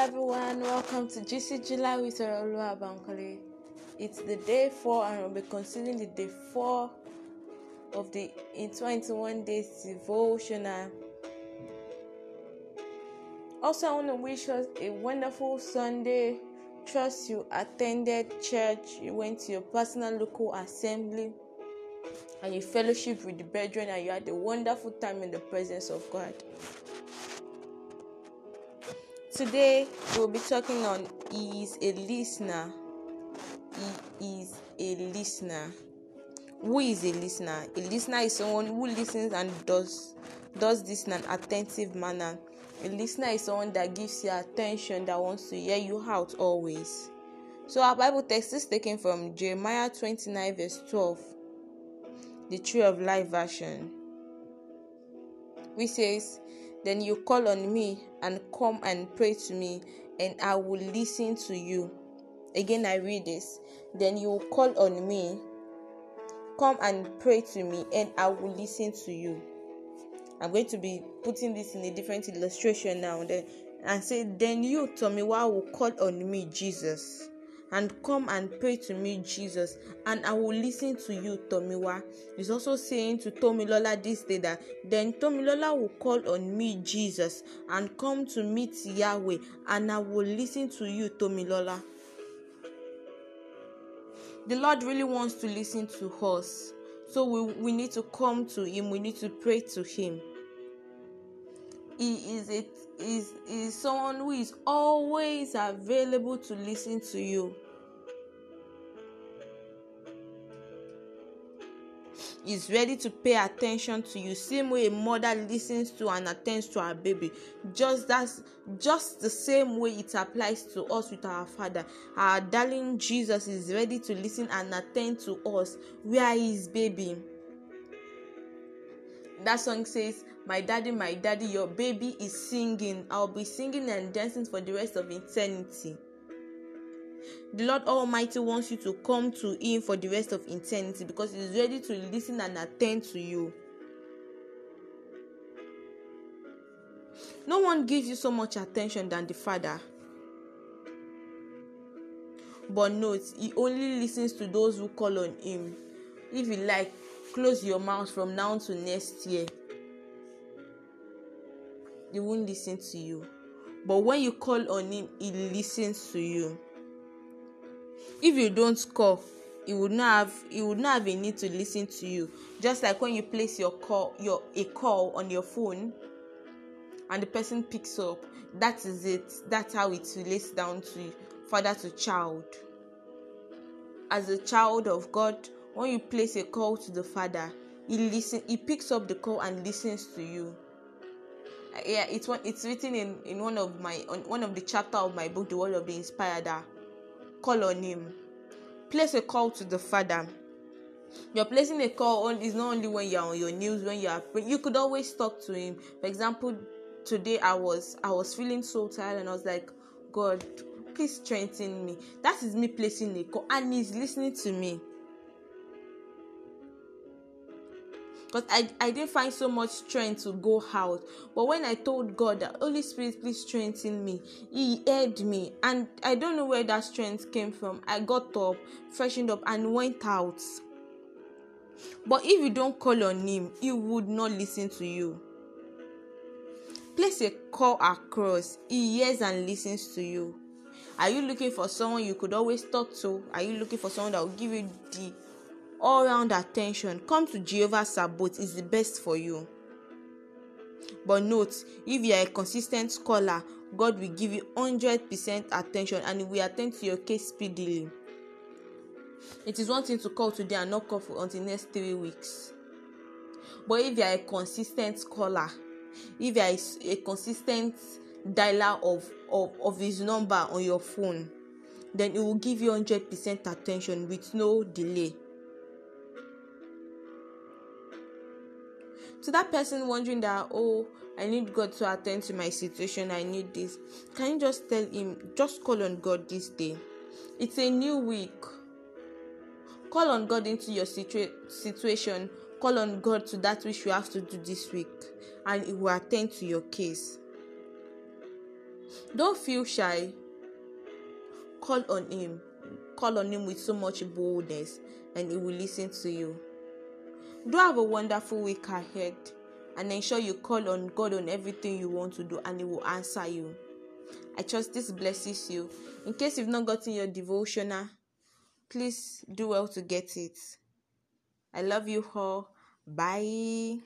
everyone, welcome to Juicy July with Olua Bankole. It's the day four, and we'll be considering the day four of the in 21 days devotional. Also, I want to wish us a wonderful Sunday. Trust you attended church, you went to your personal local assembly, and you fellowship with the brethren, and you had a wonderful time in the presence of God. Today we'll be talking on is a listener. He is a listener. Who is a listener? A listener is someone who listens and does does this in an attentive manner. A listener is someone that gives you attention that wants to hear you out always. So our Bible text is taken from Jeremiah 29 verse 12, the Tree of Life version, which says, Then you call on me and come and pray to me, and I will listen to you. Again, I read this. Then you call on me, come and pray to me, and I will listen to you. I'm going to be putting this in a different illustration now then and say, Then you, Tomiwa, will call on me, Jesus and come and pray to me, Jesus, and I will listen to you, Tomiwa. He's also saying to Tomilola this day that then Tomilola will call on me, Jesus, and come to meet Yahweh, and I will listen to you, Tomilola. The Lord really wants to listen to us. So we, we need to come to Him, we need to pray to Him. He is a is is someone who is always available to listen to you. is ready to pay attention to you. Same way a mother listens to and attends to her baby. Just that's just the same way it applies to us with our father. Our darling jesus is ready to listen and attend to us. Where is baby that song says my daddy my daddy your baby is singing. I'll be singing and dancing for the rest of eternity. The lord almighty wants you to come to him for the rest of eternity because he's ready to listen and attend to you. No one gives you so much attention than the father. But note he only listens to those who call on him. If you like close your mouth from now to next year. He won't listen to you. But when you call on him he listens to you. If you don't call he would not have he would not have a need to listen to you. Just like when you place your call your a call on your phone and the person picks up that is it. That's how it relates down to father to child. As a child of god when you place a call to the father he listen he picks up the call and listens to you. Yeah it's one it's written in in one of my on one of the chapter of my book the word of the inspired call on him. Place a call to the father. You're placing a call on is not only when you're on your news when you are you could always talk to him. For example today i was i was feeling so tired and i was like god please strengthen me. That is me placing a call and he's listening to me because I, I didn't find so much strength to go out. But when I told God that Holy Spirit, please strengthen me, He heard me. And I don't know where that strength came from. I got up, freshened up, and went out. But if you don't call on Him, He would not listen to you. Place a call across, He hears and listens to you. Are you looking for someone you could always talk to? Are you looking for someone that will give you the all round attention. Come to jehovah sabaoth is the best for you. But note if you are a consis ten t caller god will give you hundred percent attention and will attend to your case speedily. It is one thing to call today and not call for until next three weeks. But if you are a consis ten t caller if you are a, a consis ten t dialer of of of his number on your phone then he will give you hundred percent attention with no delay to that person wondering that oh i need god to attend to my situation i need this can you just tell him just call on god this day it's a new week call on god into your situa- situation call on god to that which you have to do this week and he will attend to your case Don't feel shy. Call on Him. Call on Him with so much boldness, and He will listen to you. Do have a wonderful week ahead, and ensure you call on God on everything you want to do, and He will answer you. I trust this blesses you. In case you've not gotten your devotional, please do well to get it. I love you all. Bye.